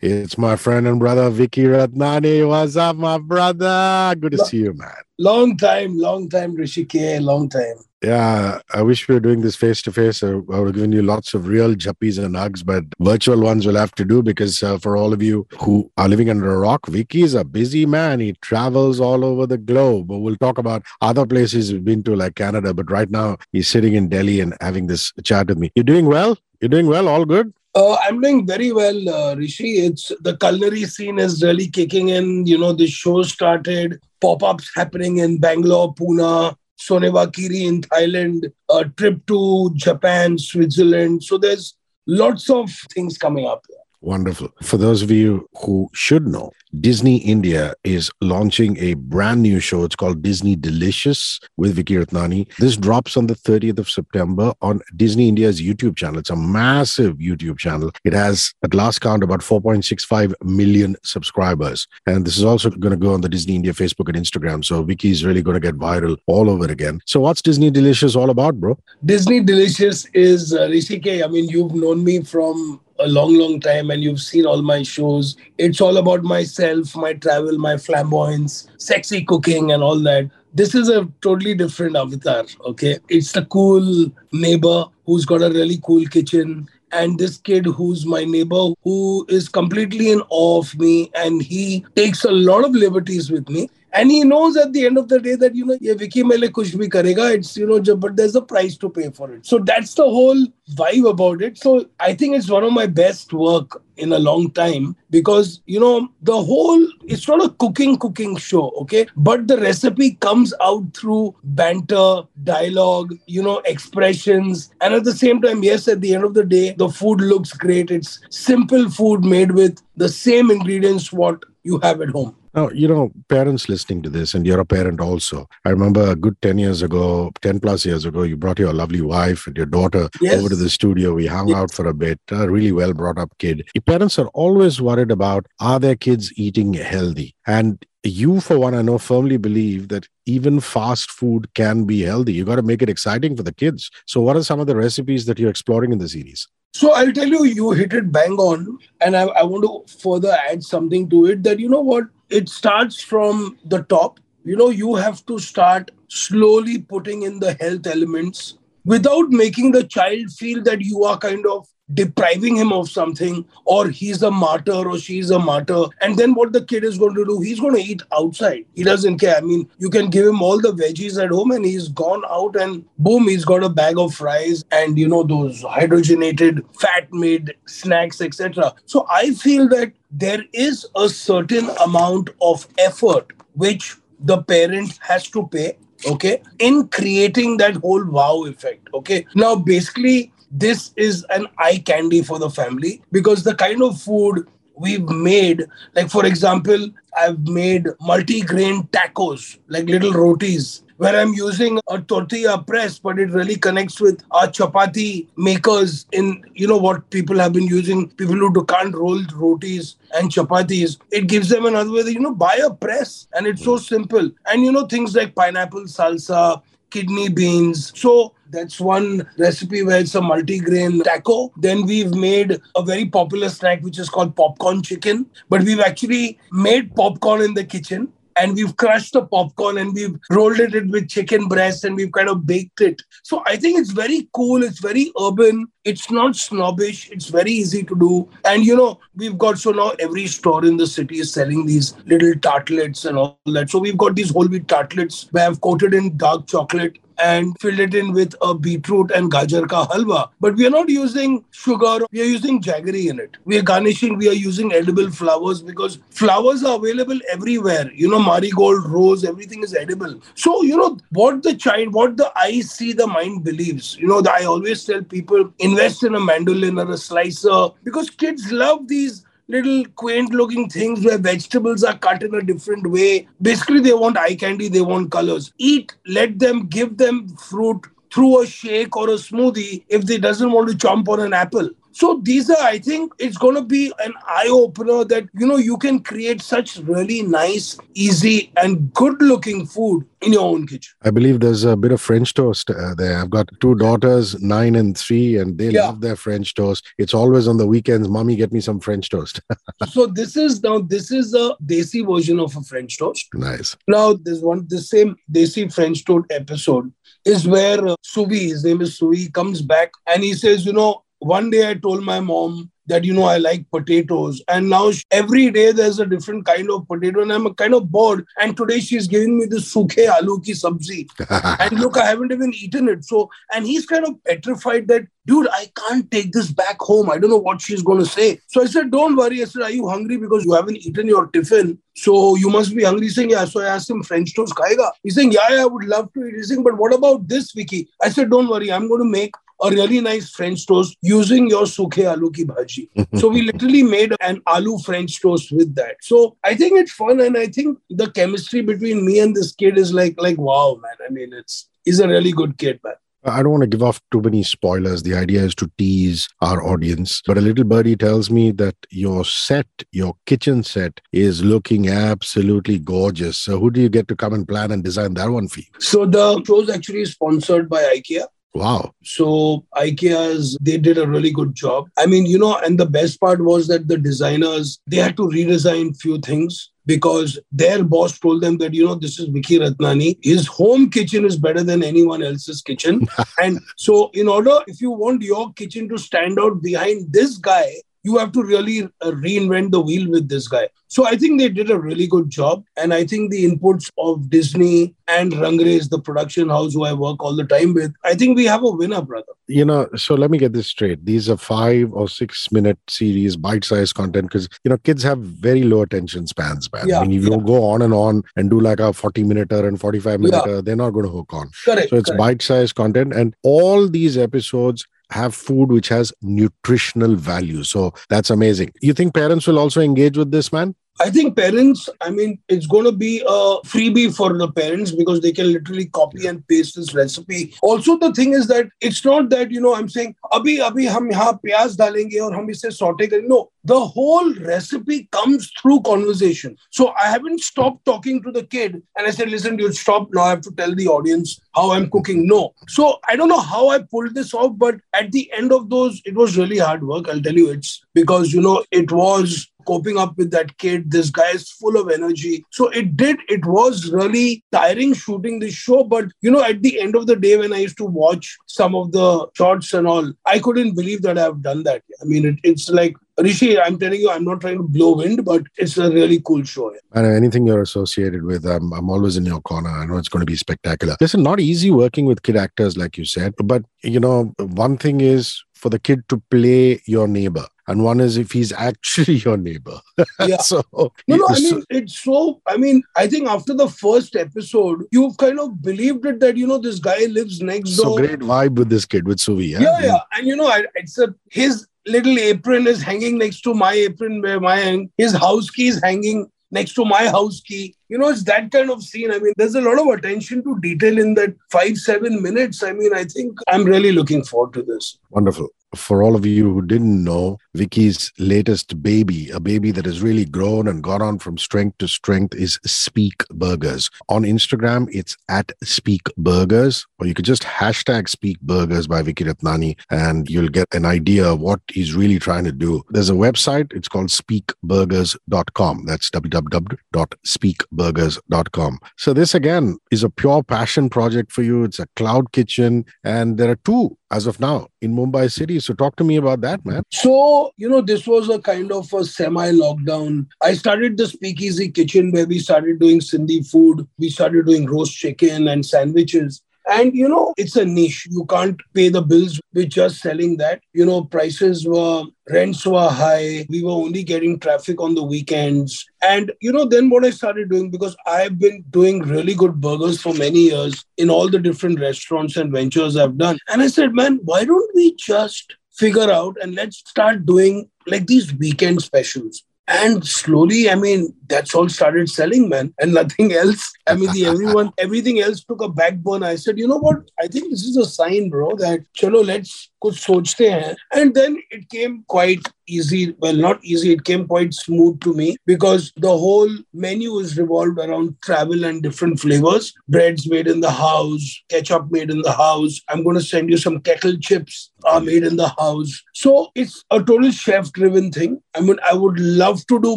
It's my friend and brother Vicky Ratnani. What's up, my brother? Good to see you, man. Long time, long time, Hrishi K. Long time. Yeah, I wish we were doing this face to face. I would have given you lots of real juppies and hugs, but virtual ones will have to do because uh, for all of you who are living under a rock, Vicky is a busy man. He travels all over the globe. We'll talk about other places he's been to, like Canada, but right now he's sitting in Delhi and having this chat with me. You're doing well? You're doing well? All good? Uh, I'm doing very well, uh, Hrishi. It's the culinary scene is really kicking in. You know, the show started, pop ups happening in Bangalore, Pune, Soneva Kiri in Thailand, a trip to Japan, Switzerland. So there's lots of things coming up. Wonderful. For those of you who should know, Disney India is launching a brand new show. It's called Disney Delicious with Vicky Ratnani. This drops on the 30th of September on Disney India's YouTube channel. It's a massive YouTube channel. It has, at last count, about 4.65 million subscribers. And this is also going to go on the Disney India Facebook and Instagram. So Vicky is really going to get viral all over again. So what's Disney Delicious all about, bro? Disney Delicious is uh, Hrishi K. I mean, you've known me from a long, long time and you've seen all my shows. It's all about myself, my travel, my flamboyance, sexy cooking, and all that. This is a totally different avatar, okay? It's the cool neighbor who's got a really cool kitchen. And this kid who's my neighbor, who is completely in awe of me, and he takes a lot of liberties with me and he knows at the end of the day that you know ye Vicky mele kuch bhi karega. It's you know but there's a price to pay for it. So that's the whole vibe about it. So i think it's one of my best work in a long time because you know the whole it's not a cooking cooking show okay? But the recipe comes out through banter dialogue you know expressions. And at the same time yes at the end of the day the food looks great. It's simple food made with the same ingredients what you have at home now, you know, parents listening to this, and you're a parent also. I remember a good 10 years ago, 10 plus years ago, you brought your lovely wife and your daughter yes. over to the studio. We hung yes. out for a bit, a really well brought up kid. Your parents are always worried about are their kids eating healthy? And you, for one, I know firmly believe that even fast food can be healthy. You got to make it exciting for the kids. So, what are some of the recipes that you're exploring in the series? So I'll tell you, you hit it bang on. And I, I want to further add something to it that, you know what, it starts from the top. You know, you have to start slowly putting in the health elements without making the child feel that you are kind of depriving him of something or he's a martyr or she's a martyr and then what the kid is going to do? He's going to eat outside. He doesn't care. I mean you can give him all the veggies at home and he's gone out and boom he's got a bag of fries and you know those hydrogenated fat made snacks etc so i feel that there is a certain amount of effort which the parent has to pay okay in creating that whole wow effect okay? Now basically this is an eye candy for the family because the kind of food we've made like for example i've made multi-grain tacos like little rotis where I'm using a tortilla press, but it really connects with our chapati makers in, you know, what people have been using, people who can't roll rotis and chapatis. It gives them another way, that, you know, buy a press and it's so hmm. simple. And, you know, things like pineapple salsa, kidney beans. So that's one recipe where it's a multi-grain taco. Then we've made a very popular snack which is called popcorn chicken. But we've actually made popcorn in the kitchen and we've crushed the popcorn and we've rolled it with chicken breast and we've kind of baked it. So I think it's very cool. It's very urban. It's not snobbish. It's very easy to do. And you know, we've got so now every store in the city is selling these little tartlets and all that. So we've got these whole wheat tartlets where I've coated in dark chocolate and filled it in with a beetroot and gajar ka halwa. But we are not using sugar, we are using jaggery in it. We are garnishing, we are using edible flowers because flowers are available everywhere. You know, marigold, rose, everything is edible. So, you know, what the child, what the eyes see, the mind believes. You know, I always tell people invest in a mandolin or a slicer because kids love these little quaint looking things where vegetables are cut in a different way. Basically, they want eye candy, they want colors. Eat, let them, give them fruit through a shake or a smoothie if they doesn't want to chomp on an apple. So these are, I think, it's going to be an eye opener that you know you can create such really nice, easy, and good looking food in your own kitchen. I believe there's a bit of French toast uh, there. I've got two daughters, nine and three, and they Yeah. love their French toast. It's always on the weekends, mommy, get me some French toast. so this is now this is a desi version of a French toast. nice. Now, this one, the same Desi French Toast episode is where uh, Suvi, his name is Suvi, comes back and he says, you know, one day I told my mom that, you know, I like potatoes. And now every day there's a different kind of potato and I'm kind of bored. And today she's giving me this suke aloo ki sabzi. And look, I haven't even eaten it. So, and he's kind of petrified that, dude, I can't take this back home. I don't know what she's going to say. So I said, don't worry. I said, are you hungry because you haven't eaten your tiffin? So you must be hungry. He's saying, yeah. So I asked him, French toast khayega? He's saying, yeah, yeah, I would love to eat. He's saying, but what about this, Vicky? I said, don't worry. I'm going to make a really nice French toast using your suke aloo ki bhaji. so we literally made an aloo French toast with that. So I think it's fun, and I think the chemistry between me and this kid is like, like wow, man. I mean, it's he's a really good kid, man. I don't want to give off too many spoilers. The idea is to tease our audience. But a little birdie tells me that your set, your kitchen set, is looking absolutely gorgeous. So, who do you get to come and plan and design that one for you? So the show is actually sponsored by IKEA. Wow. So IKEA's they did a really good job. I mean, you know, and the best part was that the designers they had to redesign few things because their boss told them that you know this is Vicky Ratnani. His home kitchen is better than anyone else's kitchen, and so in order if you want your kitchen to stand out behind this guy. You have to really uh, reinvent the wheel with this guy. So I think they did a really good job. And I think the inputs of Disney and Rangres, the production house who I work all the time with, I think we have a winner, brother. You know, so let me get this straight. These are five or six minute series, bite sized content, because, you know, kids have very low attention spans, man. Yeah, I mean, if you yeah. go on and on and do like a 40 minute and 45 minute, they're not going to hook on. Correct. So it's bite sized content. And all these episodes have food which has nutritional value. So that's amazing. You think parents will also engage with this, man? I think parents, I mean, it's going to be a freebie for the parents because they can literally copy and paste this recipe. Also, the thing is that it's not that, you know, I'm saying, abhi, abhi, hum yahan pyaz dalenge aur hum isse saute. No, the whole recipe comes through conversation. So I haven't stopped talking to the kid and I said, listen, you stop. Now I have to tell the audience how I'm cooking. No. So I don't know how I pulled this off, but at the end of those, it was really hard work. I'll tell you, it's because, you know, it was coping up with that kid. This guy is full of energy. So it did, it was really tiring shooting this show. But, you know, at the end of the day, when I used to watch some of the shots and all, I couldn't believe that I've done that. I mean, it, it's like, Hrishi, I'm telling you, I'm not trying to blow wind, but it's a really cool show. And anything you're associated with, I'm, I'm always in your corner. I know it's going to be spectacular. Listen, not easy working with kid actors, like you said. But, you know, one thing is for the kid to play your neighbor. And one is if he's actually your neighbor. Yeah. so, No, no, I mean, it's so, I mean, I think after the first episode, you've kind of believed it that, you know, this guy lives next door. so great vibe with this kid, with Suvi. huh? Yeah, yeah. And, you know, I, it's a, his little apron is hanging next to my apron where my, his house key is hanging next to my house key. You know, it's that kind of scene. I mean, there's a lot of attention to detail in that five, seven minutes. I mean, I think I'm really looking forward to this. Wonderful. For all of you who didn't know, Vicky's latest baby, a baby that has really grown and gone on from strength to strength, is Speak Burgers. On Instagram, it's at Speak Burgers, or you could just hashtag Speak Burgers by Vicky Ratnani, and you'll get an idea of what he's really trying to do. There's a website, it's called speakburgers.com. That's www.speakburgers.com. So, this again is a pure passion project for you. It's a cloud kitchen, and there are two as of now in Mumbai City. So talk to me about that, man. So, you know, this was a kind of a semi lockdown. I started the Speakeasy Kitchen where we started doing Sindhi food. We started doing roast chicken and sandwiches. And, you know, it's a niche. You can't pay the bills with just selling that. You know, prices were, rents were high. We were only getting traffic on the weekends. And, you know, then what I started doing, because I've been doing really good burgers for many years in all the different restaurants and ventures I've done. And I said, man, why don't we just figure out and let's start doing like these weekend specials? And slowly, I mean, that's all started selling, man, and nothing else. I mean, the everyone, everything else took a backbone. I said, you know what? I think this is a sign, bro, that chalo, let's कुछ सोचते हैं and then it came quite easy well not easy it came quite smooth to me because the whole menu is revolved around travel and different flavors breads made in the house ketchup made in the house i'm going to send you some kettle chips are made in the house so it's a total chef driven thing i mean i would love to do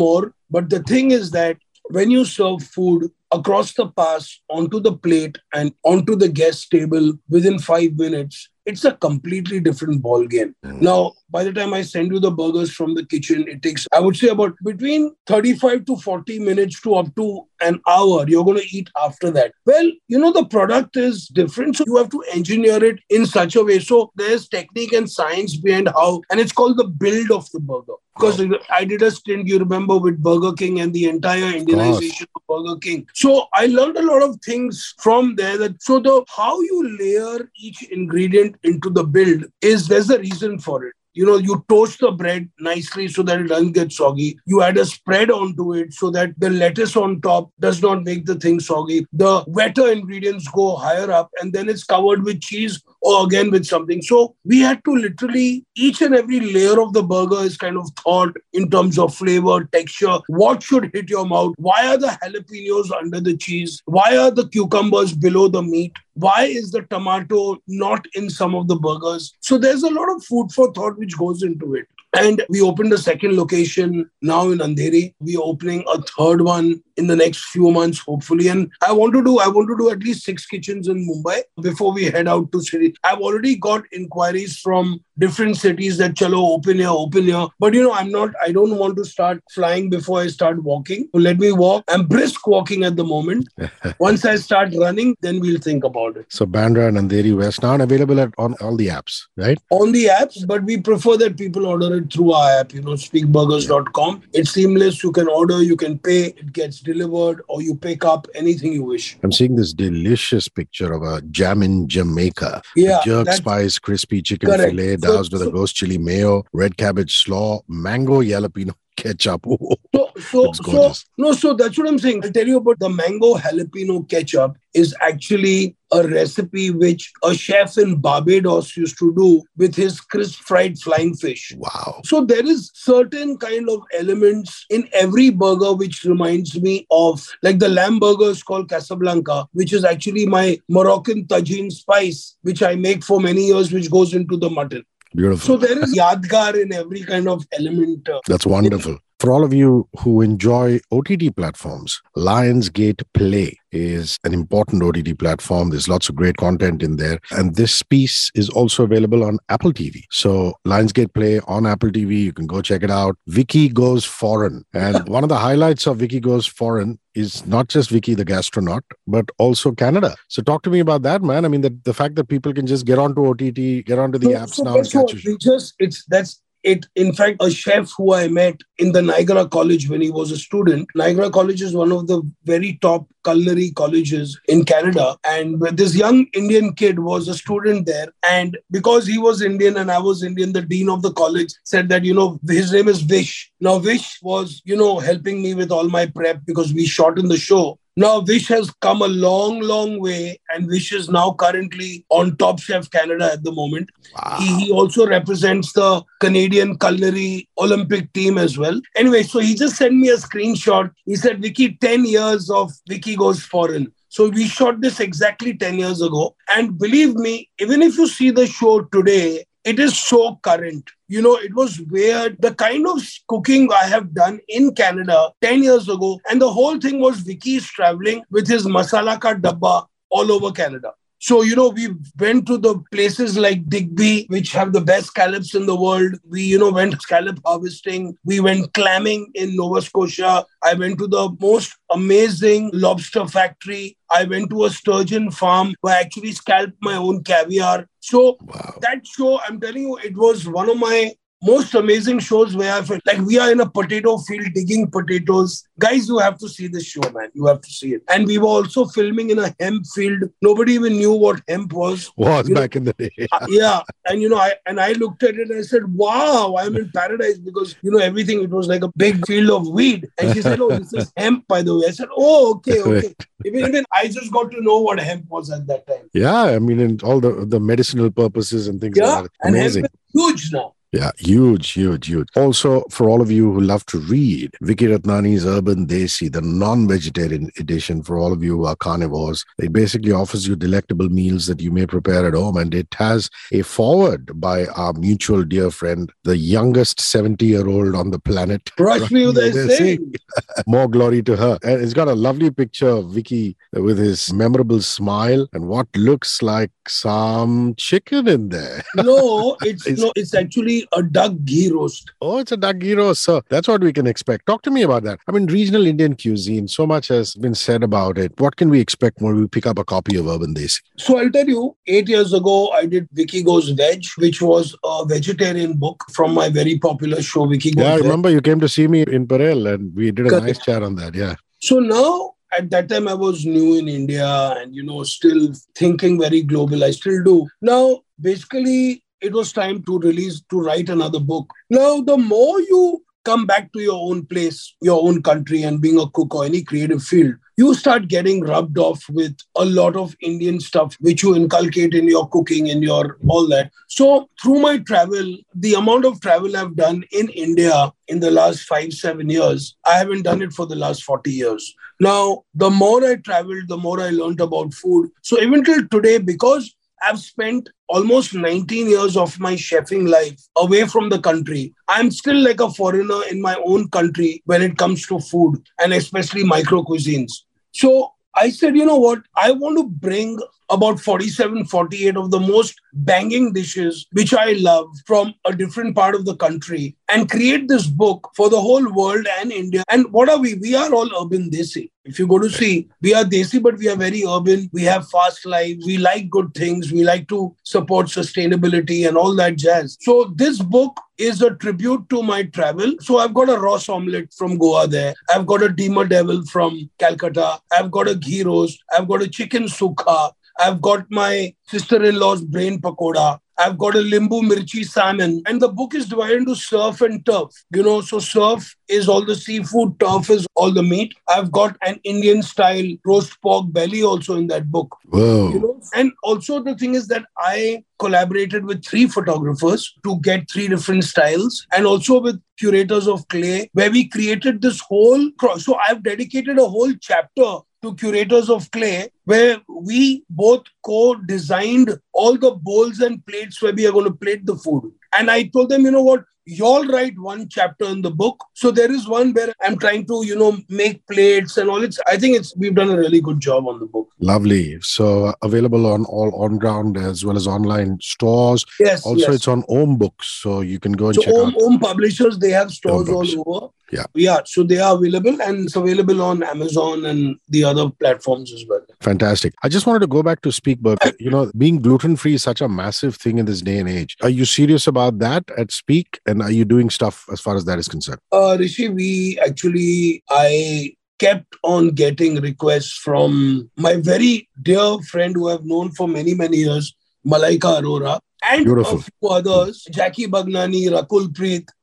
more but the thing is that when you serve food across the pass onto the plate and onto the guest table within five minutes, it's a completely different ball game. Mm. Now, by the time I send you the burgers from the kitchen, it takes, I would say, about between 35 to 40 minutes to up to an hour. You're going to eat after that. Well, you know, the product is different. So you have to engineer it in such a way. So there's technique and science behind how, and it's called the build of the burger. Because I did a stint, you remember, with Burger King and the entire Indianization of, of Burger King. So I learned a lot of things from there. That so the how you layer each ingredient into the build is there's a reason for it you know you toast the bread nicely so that it doesn't get soggy. You add a spread onto it so that the lettuce on top does not make the thing soggy. The wetter ingredients go higher up and then it's covered with cheese or again with something. So we had to literally each and every layer of the burger is kind of thought in terms of flavor texture. What should hit your mouth? Why are the jalapenos under the cheese? Why are the cucumbers below the meat? Why is the tomato not in some of the burgers? So there's a lot of food for thought which goes into it. And we opened a second location now in Andheri. We're opening a third one in the next few months, hopefully. And I want to do I want to do at least six kitchens in Mumbai before we head out to city. I've already got inquiries from different cities that chalo open here, open here. But you know, I'm not I don't want to start flying before I start walking. So let me walk. I'm brisk walking at the moment. Once I start running, then we'll think about it. So Bandra and Andheri West now available at on all the apps, right? On the apps, but we prefer that people order it it through our app, you know, speakburgers.com. It's seamless. You can order, you can pay, it gets delivered, or you pick up anything you wish. I'm seeing this delicious picture of a jam in Jamaica. Yeah. Jerk spice, crispy chicken correct. fillet, doused so, with so, a ghost chili mayo, red cabbage slaw, mango jalapeno ketchup. so, so, so, no, so that's what I'm saying. I'll tell you about the mango jalapeno ketchup is actually a recipe which a chef in Barbados used to do with his crisp fried flying fish. Wow. So there is certain kind of elements in every burger which reminds me of like the lamb burger is called Casablanca, which is actually my Moroccan tagine spice, which I make for many years, which goes into the mutton. Beautiful. So there is yadgar in every kind of element. That's wonderful. For all of you who enjoy OTT platforms, Lionsgate Play is an important OTT platform. There's lots of great content in there. And this piece is also available on Apple TV. So Lionsgate Play on Apple TV, you can go check it out. Vicky Goes Foreign. And one of the highlights of Vicky Goes Foreign is not just Vicky the gastronaut, but also Canada. So talk to me about that, man. I mean, the, the fact that people can just get onto OTT, get onto the so, apps so now. Catch we just it's that's it in fact a chef who i met in the niagara college when he was a student. Niagara college is one of the very top culinary colleges in canada. And this young indian kid was a student there. And because he was indian and i was indian the dean of the college said that you know his name is vish. Now vish was you know helping me with all my prep because we shot in the show now, Vish has come a long, long way, and Vish is now currently on Top Chef Canada at the moment. Wow. He, he also represents the Canadian culinary Olympic team as well. Anyway, so he just sent me a screenshot. He said, Vicky, 10 years of Vicky Goes Foreign. So we shot this exactly 10 years ago. And believe me, even if you see the show today, it is so current. You know, it was weird. The kind of cooking I have done in Canada 10 years ago, and the whole thing was Vicky's traveling with his masala ka dabba all over Canada. So, you know, we went to the places like Digby, which have the best scallops in the world. We, you know, went scallop harvesting. We went clamming in Nova Scotia. I went to the most amazing lobster factory. I went to a sturgeon farm where I actually scalped my own caviar. So wow. that show, I'm telling you, it was one of my most amazing shows where I felt like we are in a potato field digging potatoes. Guys, you have to see this show, man. You have to see it. And we were also filming in a hemp field. Nobody even knew what hemp was. Was you back know, in the day. uh, yeah. And you know, I and I looked at it and I said, Wow, I'm in paradise because you know everything, it was like a big field of weed. And she said, Oh, this is hemp, by the way. I said, Oh, okay, okay. even, even I just got to know what hemp was at that time. Yeah, I mean, in all the the medicinal purposes and things yeah, like that. Amazing. And huge now. Yeah, huge, huge, huge. Also, for all of you who love to read, Vicky Ratnani's Urban Desi, the non-vegetarian edition for all of you who are carnivores, it basically offers you delectable meals that you may prepare at home. And it has a forward by our mutual dear friend, the youngest 70-year-old on the planet. Rashmi Uday More glory to her. And it's got a lovely picture of Vicky with his memorable smile and what looks like some chicken in there. No, it's, it's no, it's actually a duck ghee roast. Oh, it's a duck ghee roast. So that's what we can expect. Talk to me about that. I mean, regional Indian cuisine, so much has been said about it. What can we expect when we pick up a copy of Urban Desi? So I'll tell you, eight years ago, I did Vicky Goes Veg, which was a vegetarian book from my very popular show, Vicky Goes Yeah, I Veg. remember you came to see me in Parel and we did a Correct. nice chat on that. Yeah. So now at that time I was new in India and you know still thinking very global. I still do. Now basically it was time to release to write another book. Now the more you come back to your own place your own country and being a cook or any creative field you start getting rubbed off with a lot of indian stuff which you inculcate in your cooking and your all that. So through my travel the amount of travel i've done in india in the last 5 7 years i haven't done it for the last 40 years. Now the more i traveled the more i learned about food. So even till today because I've spent almost 19 years of my chefing life away from the country. I'm still like a foreigner in my own country when it comes to food and especially micro cuisines. So I said, you know what? I want to bring about 47, 48 of the most banging dishes, which I love from a different part of the country, and create this book for the whole world and India. And what are we? We are all urban desi. If you go to see, we are desi, but we are very urban. We have fast lives. We like good things. We like to support sustainability and all that jazz. So this book is a tribute to my travel. So I've got a Ros omelette from Goa there. I've got a Dimer Devil from Calcutta. I've got a ghee roast. I've got a chicken sukha. I've got my sister-in-law's brain pakoda. I've got a limbu mirchi salmon. And the book is divided into surf and turf. You know, so surf is all the seafood, turf is all the meat. I've got an Indian style roast pork belly also in that book. Whoa. You know, and also the thing is that I collaborated with three photographers to get three different styles and also with curators of clay where we created this whole cross. So I've dedicated a whole chapter to curators of clay where we both co-designed all the bowls and plates where we are going to plate the food. And i told them you know what y'all write one chapter in the book. So there is one where i'm trying to you know make plates and all. It's i think it's we've done a really good job on the book. Lovely. So uh, available on all on ground as well as online stores. Yes also yes. it's on Om books. So you can go and so check Om, out Om publishers they have stores all over. Yeah. Yeah so they are available and it's available on amazon and the other platforms as well. Fantastic. I just wanted to go back to speakburger you know being gluten free is such a massive thing in this day and age. Are you serious about that at speak and are you doing stuff as far as that is concerned? Uh hrishi we actually i kept on getting requests from my very dear friend who i've known for many many years malaika arora and Beautiful. a few others jackky bhagnani rakul preet.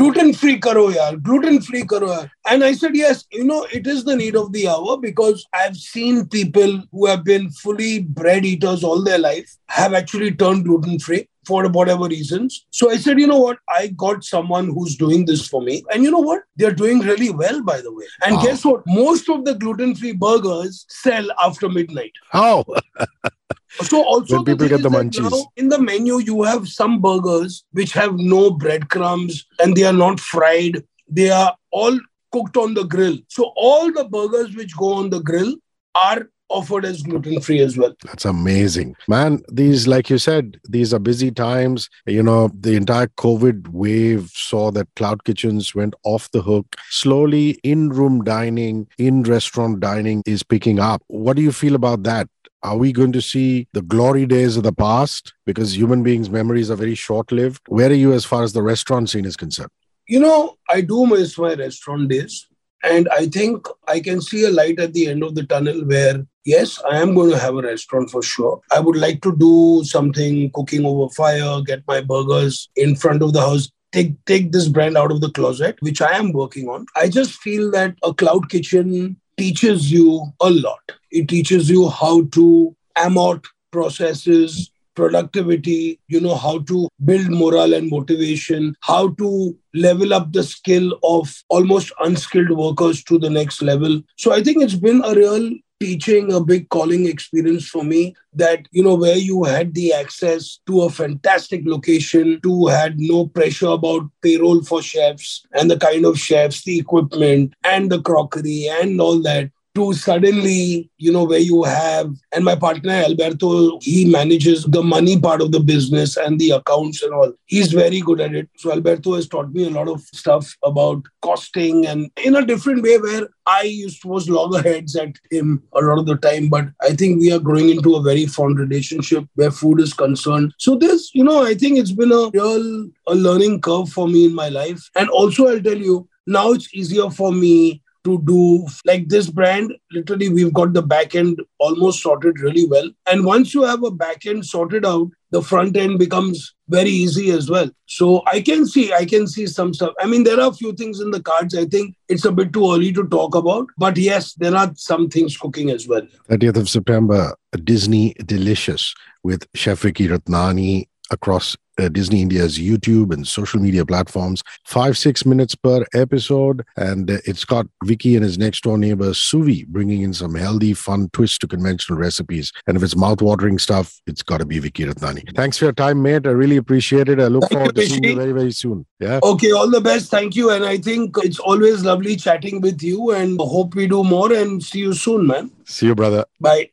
Gluten free karo yaar gluten free karo yaar. And i said yes you know it is the need of the hour because i've seen people who have been fully bread eaters all their life have actually turned gluten free for whatever reasons. So I said, you know what? I got someone who's doing this for me. And you know what? They're doing really well, by the way. And Wow. guess what? Most of the gluten free burgers sell after midnight. how So also When people get the munchies. now in the menu you have some burgers which have no breadcrumbs and they are not fried. They are all cooked on the grill. So all the burgers which go on the grill are offered as gluten free as well. That's amazing. Man, these, like you said, these are busy times. You know, the entire COVID wave saw that cloud kitchens went off the hook. Slowly, in room dining, in restaurant dining is picking up. What do you feel about that? Are we going to see the glory days of the past? Because human beings' memories are very short lived. Where are you as far as the restaurant scene is concerned? You know, I do miss my restaurant days. And I think I can see a light at the end of the tunnel where, yes, I am going to have a restaurant for sure. I would like to do something cooking over fire, get my burgers in front of the house, take take this brand out of the closet which i am working on i just feel that a cloud kitchen teaches you a lot it teaches you how to amort processes productivity you know how to build morale and motivation how to level up the skill of almost unskilled workers to the next level. So i think it's been a real teaching a big calling experience for me that you know where you had the access to a fantastic location to had no pressure about payroll for chefs and the kind of chefs the equipment and the crockery and all that to suddenly, you know, where you have, and my partner Alberto, he manages the money part of the business and the accounts and all. He's very good at it. So Alberto has taught me a lot of stuff about costing and in a different way where I used to was loggerheads at him a lot of the time. But I think we are growing into a very fond relationship where food is concerned. So this, you know, I think it's been a real a learning curve for me in my life. And also I'll tell you, now it's easier for me to do like this brand literally we've got the back end almost sorted really well. And once you have a back end sorted out the front end becomes very easy as well. So i can see i can see some stuff. I mean there are a few things in the cards i think it's a bit too early to talk about but yes there are some things cooking as well. 30th of september disney delicious with chef vicky ratnani across uh, Disney India's YouTube and social media platforms. Five, six minutes per episode. And uh, it's got Vicky and his next door neighbor, Suvi, bringing in some healthy, fun twist to conventional recipes. And if it's mouth-watering stuff, it's got to be Vicky Ratnani. Thanks for your time, mate. I really appreciate it. I look Thank forward you, to seeing you very, very soon. Yeah. Okay, all the best. Thank you. And I think it's always lovely chatting with you and hope we do more and see you soon, man. See you, brother. Bye.